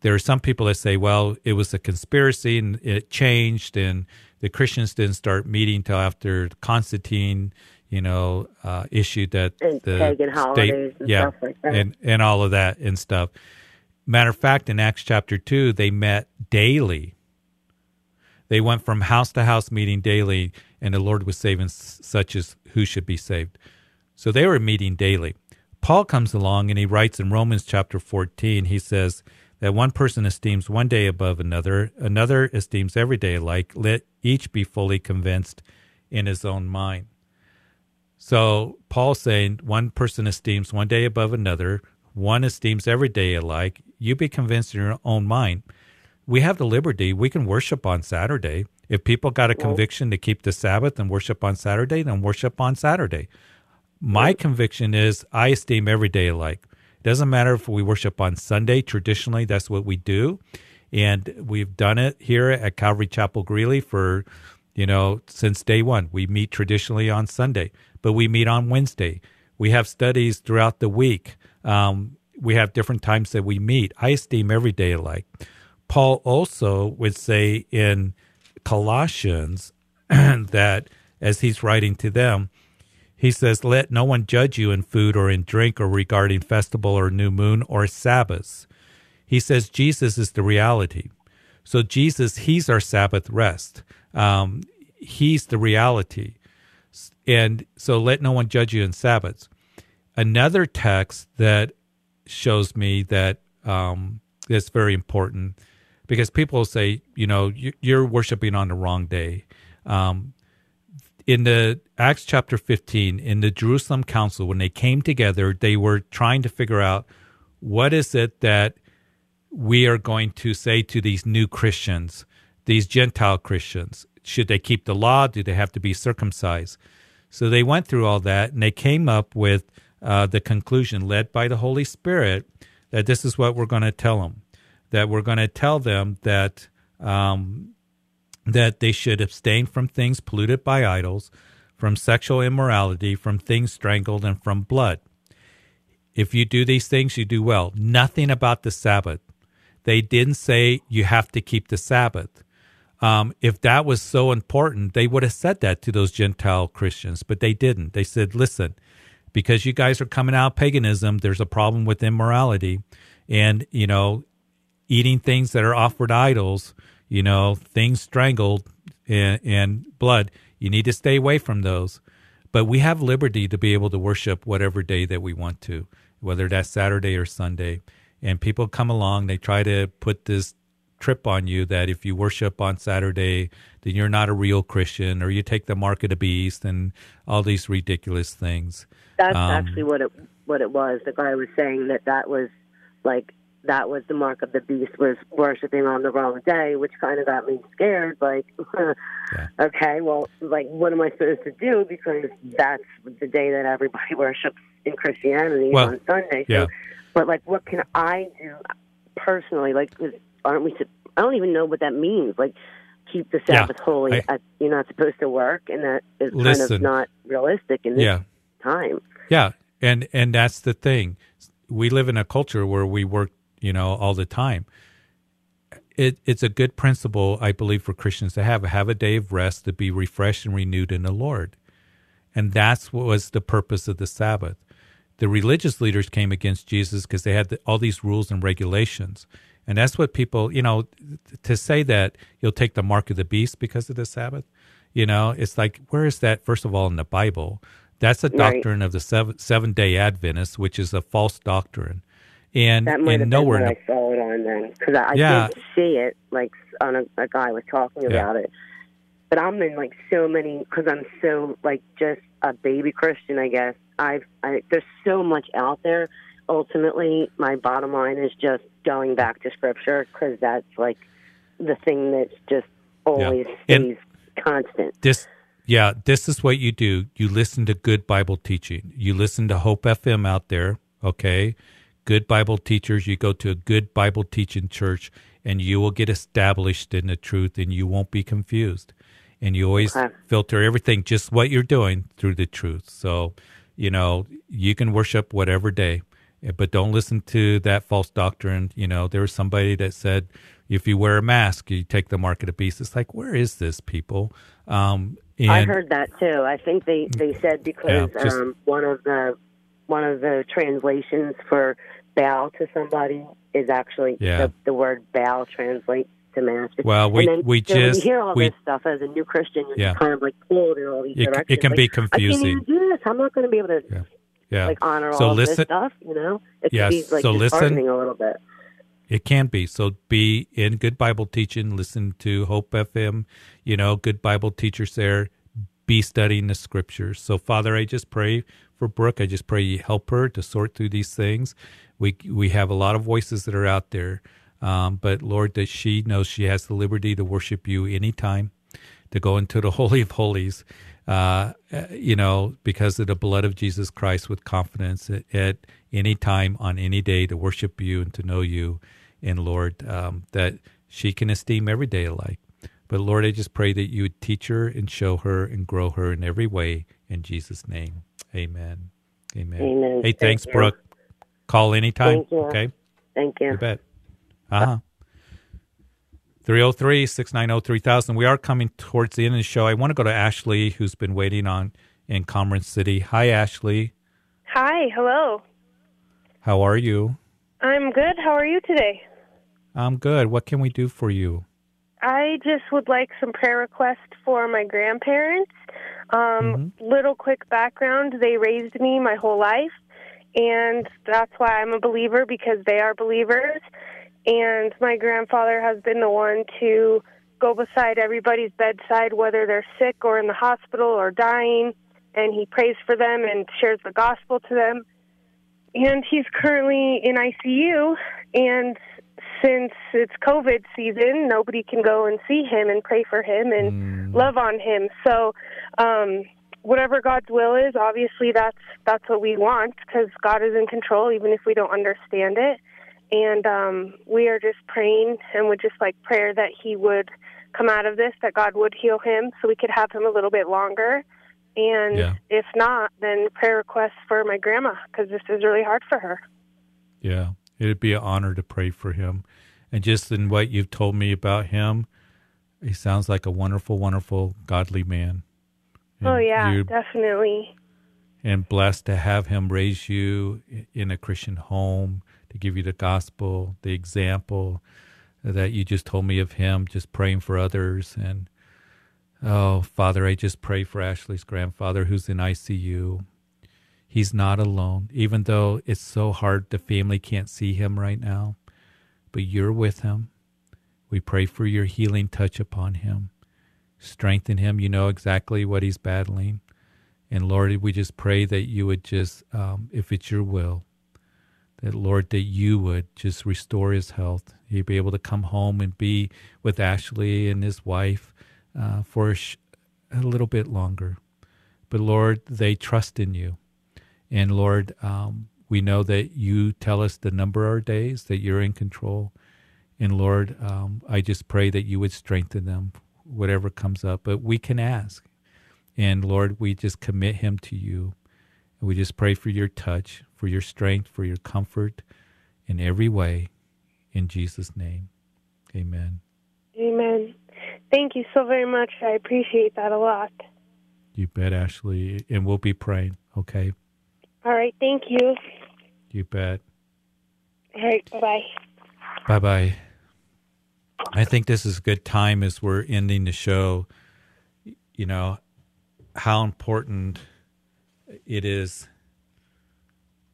Speaker 2: There are some people that say, well, it was a conspiracy and it changed, and the Christians didn't start meeting till after Constantine, you know, uh, issued that
Speaker 6: and
Speaker 2: the
Speaker 6: pagan holidays
Speaker 2: state,
Speaker 6: and
Speaker 2: yeah,
Speaker 6: stuff like that.
Speaker 2: and and all of that and stuff. Matter of fact, in Acts chapter two, they met daily. They went from house to house meeting daily, and the Lord was saving such as who should be saved. So they were meeting daily. Paul comes along and he writes in Romans chapter 14, he says that one person esteems one day above another, another esteems every day alike. Let each be fully convinced in his own mind. So Paul's saying one person esteems one day above another, one esteems every day alike. You be convinced in your own mind. We have the liberty. We can worship on Saturday. If people got a conviction to keep the Sabbath and worship on Saturday, then worship on Saturday. My conviction is I esteem every day alike. Doesn't matter if we worship on Sunday. Traditionally, that's what we do. And we've done it here at Calvary Chapel Greeley for, you know, since day one. We meet traditionally on Sunday, but we meet on Wednesday. We have studies throughout the week. Um, we have different times that we meet. I esteem every day alike. Paul also would say in Colossians that as he's writing to them, he says, Let no one judge you in food or in drink or regarding festival or new moon or Sabbaths. He says Jesus is the reality. So, Jesus, he's our Sabbath rest. Um, he's the reality. And so, let no one judge you in Sabbaths. Another text that shows me that um, that's very important because people say, you know, you're worshiping on the wrong day. Um, in the Acts chapter 15, in the Jerusalem Council, when they came together, they were trying to figure out what is it that we are going to say to these new Christians, these Gentile Christians. Should they keep the law? Do they have to be circumcised? So they went through all that and they came up with uh, the conclusion, led by the Holy Spirit, that this is what we're going to tell them. That we're going to tell them that um, that they should abstain from things polluted by idols, from sexual immorality, from things strangled, and from blood. If you do these things, you do well. Nothing about the Sabbath. They didn't say you have to keep the Sabbath. Um, if that was so important, they would have said that to those Gentile Christians, but they didn't. They said, listen, because you guys are coming out of paganism, there's a problem with immorality and, you know, eating things that are offered idols you know, things strangled and, and blood. You need to stay away from those. But we have liberty to be able to worship whatever day that we want to, whether that's Saturday or Sunday. And people come along, they try to put this trip on you that if you worship on Saturday, then you're not a real Christian, or you take the mark of the beast, and all these ridiculous things.
Speaker 6: That's um, actually what it what it was. The guy was saying that that was like that was the mark of the beast was worshiping on the wrong day, which kind of got me scared. Like, yeah. okay, well, like, what am I supposed to do? Because that's the day that everybody worships in Christianity well, on Sunday. So,
Speaker 2: yeah.
Speaker 6: but like, what can I do personally? Like, aren't we? I don't even know what that means. Like keep the Sabbath
Speaker 2: Yeah,
Speaker 6: holy.
Speaker 2: I-
Speaker 6: I, you're not supposed to work, and that is kind of not realistic in this
Speaker 2: Yeah.
Speaker 6: time.
Speaker 2: Yeah, and and that's the thing. We live in a culture where we work, you know, all the time. It it's a good principle, I believe, for Christians to have have a day of rest to be refreshed and renewed in the Lord, and that's what was the purpose of the Sabbath. The religious leaders came against Jesus because they had the, all these rules and regulations, and that's what people, you know, to say that you'll take the mark of the beast because of the Sabbath. You know, it's like where is that? First of all, in the Bible, that's a
Speaker 6: Right.
Speaker 2: doctrine of the seven, seven day Adventists, which is a false doctrine, and
Speaker 6: That might
Speaker 2: and
Speaker 6: have
Speaker 2: nowhere.
Speaker 6: been what I saw it on then, because I, I
Speaker 2: Yeah.
Speaker 6: did see it. Like on a, a guy was talking
Speaker 2: Yeah.
Speaker 6: about it, but I'm in like so many because I'm so like just a baby Christian. I guess I've I, there's so much out there. Ultimately, my bottom line is just going back to Scripture because that's like the thing that's just always
Speaker 2: And-
Speaker 6: stays constant.
Speaker 2: this yeah this is what you do you listen to good bible teaching you listen to hope fm out there okay good bible teachers you go to a good bible teaching church and you will get established in the truth and you won't be confused. And you always
Speaker 6: Okay.
Speaker 2: filter everything just what you're doing through the truth. So you know you can worship whatever day eh, but don't listen to that false doctrine. You know there was somebody that said if you wear a mask you take the mark of the beast. It's like where is this people? Um and
Speaker 6: I heard that too. I think they they said because
Speaker 2: Yeah, just-
Speaker 6: um, one of the one of the translations for bow to somebody is actually
Speaker 2: Yeah.
Speaker 6: the, the word bow translates to master.
Speaker 2: Well, we-
Speaker 6: then,
Speaker 2: we
Speaker 6: so
Speaker 2: just-
Speaker 6: hear all
Speaker 2: we-
Speaker 6: this stuff as a new Christian, you're
Speaker 2: Yeah.
Speaker 6: kind of like pulled in all these
Speaker 2: It c- it can
Speaker 6: Like,
Speaker 2: be
Speaker 6: I can't
Speaker 2: confusing.
Speaker 6: even do this. I'm not going to be able to
Speaker 2: yeah
Speaker 6: like honor
Speaker 2: so
Speaker 6: all
Speaker 2: listen
Speaker 6: this stuff. You know, it
Speaker 2: Yes,
Speaker 6: can be like
Speaker 2: so listen-
Speaker 6: a little bit.
Speaker 2: It can be. So be in good Bible teaching. Listen to Hope FM, you know, good Bible teachers there. Be studying the scriptures. So, Father, I just pray for Brooke. I just pray you help her to sort through these things. We we have a lot of voices that are out there, um, but Lord, that she knows she has the liberty to worship you anytime, to go into the holy of holies, uh, uh, you know, because of the blood of Jesus Christ with confidence at, at any time on any day to worship you and to know you. And Lord, um, that she can esteem every day alike. But Lord, I just pray that you would teach her and show her and grow her in every way. In Jesus' name, amen. Amen.
Speaker 6: Amen.
Speaker 2: Hey, thanks. Brooke. Call anytime.
Speaker 6: Thank you.
Speaker 2: Okay.
Speaker 6: Thank you.
Speaker 2: You bet. Uh huh. 303 690 3000. We are coming towards the end of the show. I want to go to Ashley, who's been waiting on in Commerce City. Hi, Ashley.
Speaker 7: Hi, hello.
Speaker 2: How are you?
Speaker 7: I'm good. How are you today?
Speaker 2: I'm good. What can we do for you?
Speaker 7: I just would like some prayer requests for my grandparents. Um, Little quick background they raised me my whole life, and that's why I'm a believer because they are believers. And my grandfather has been the one to go beside everybody's bedside, whether they're sick or in the hospital or dying, and he prays for them and shares the gospel to them. And he's currently in ICU, and since it's COVID season, nobody can go and see him and pray for him and love on him. So, um, whatever God's will is, obviously that's that's what we want because God is in control, even if we don't understand it. And um, we are just praying and would just like prayer that he would come out of this, that God would heal him, so we could have him a little bit longer. And
Speaker 2: Yeah.
Speaker 7: if not, then prayer requests for my grandma because this is really hard for her.
Speaker 2: Yeah, it'd be an honor to pray for him. And just in what you've told me about him, he sounds like a wonderful, wonderful, godly man.
Speaker 7: Oh yeah, definitely.
Speaker 2: and blessed to have him raise you in a Christian home, to give you the gospel, the example that you just told me of him, just praying for others. And oh, Father, I just pray for Ashley's grandfather who's in ICU. He's not alone, even though it's so hard the family can't see him right now, but you're with him. We pray for your healing touch upon him. Strengthen him. You know exactly what he's battling. And Lord, we just pray that you would just, um, if it's your will, that Lord, that you would just restore his health. He'd be able to come home and be with Ashley and his wife uh, for a, sh- a little bit longer. But Lord, they trust in you. And Lord, um, we know that you tell us the number of our days, that you're in control. And Lord, um, I just pray that you would strengthen them, whatever comes up. But we can ask. And Lord, we just commit him to you. And we just pray for your touch, for your strength, for your comfort in every way. In Jesus' name, amen.
Speaker 7: Amen. Thank you so very much. I appreciate that a lot.
Speaker 2: You bet, Ashley. And we'll be praying, okay?
Speaker 7: All right. Thank you.
Speaker 2: You bet.
Speaker 7: All right. Bye bye.
Speaker 2: Bye bye. I think this is a good time as we're ending the show. You know, how important it is,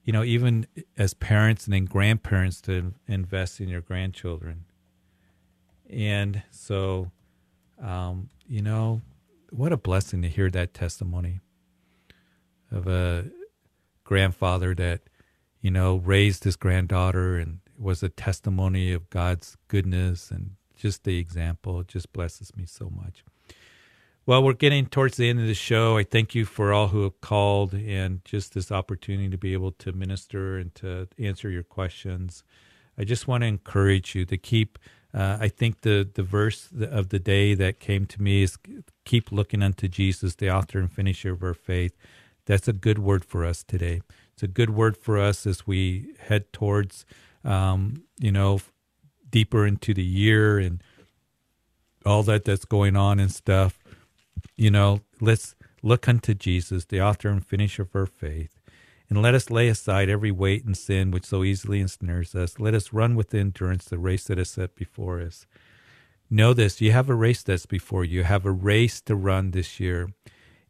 Speaker 2: you know, even as parents and then grandparents to invest in your grandchildren. And so, um, you know, what a blessing to hear that testimony of a grandfather that, you know, raised his granddaughter and was a testimony of God's goodness and just the example. Just blesses me so much. Well, we're getting towards the end of the show. I thank you for all who have called and just this opportunity to be able to minister and to answer your questions. I just want to encourage you to keep. Uh, I think the the verse of the day that came to me is keep looking unto Jesus, the author and finisher of our faith. That's a good word for us today. It's a good word for us as we head towards, um, you know, deeper into the year and all that that's going on and stuff. You know, let's look unto Jesus, the author and finisher of our faith, and let us lay aside every weight and sin which so easily ensnares us. Let us run with endurance the race that is set before us. Know this you have a race that's before you, you have a race to run this year.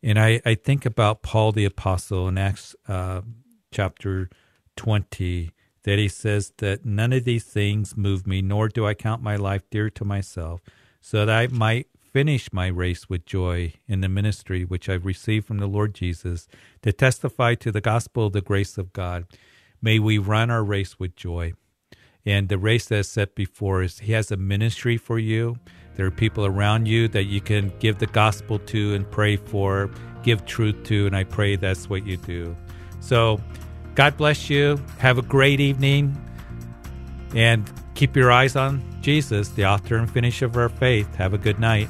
Speaker 2: And I, I think about Paul the Apostle in Acts uh, chapter 20, that he says that none of these things move me, nor do I count my life dear to myself, so that I might finish my race with joy in the ministry which I've received from the Lord Jesus to testify to the gospel of the grace of God. May we run our race with joy. And the race that's set before us, He has a ministry for you. There are people around you that you can give the gospel to and pray for, give truth to, and I pray that's what you do. So, God bless you. Have a great evening. And keep your eyes on Jesus, the author and finisher of our faith. Have a good night.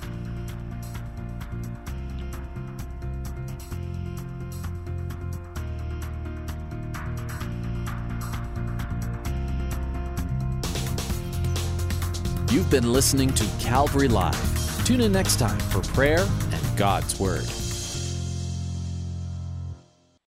Speaker 1: You've been listening to Calvary Live. Tune in next time for prayer and God's Word.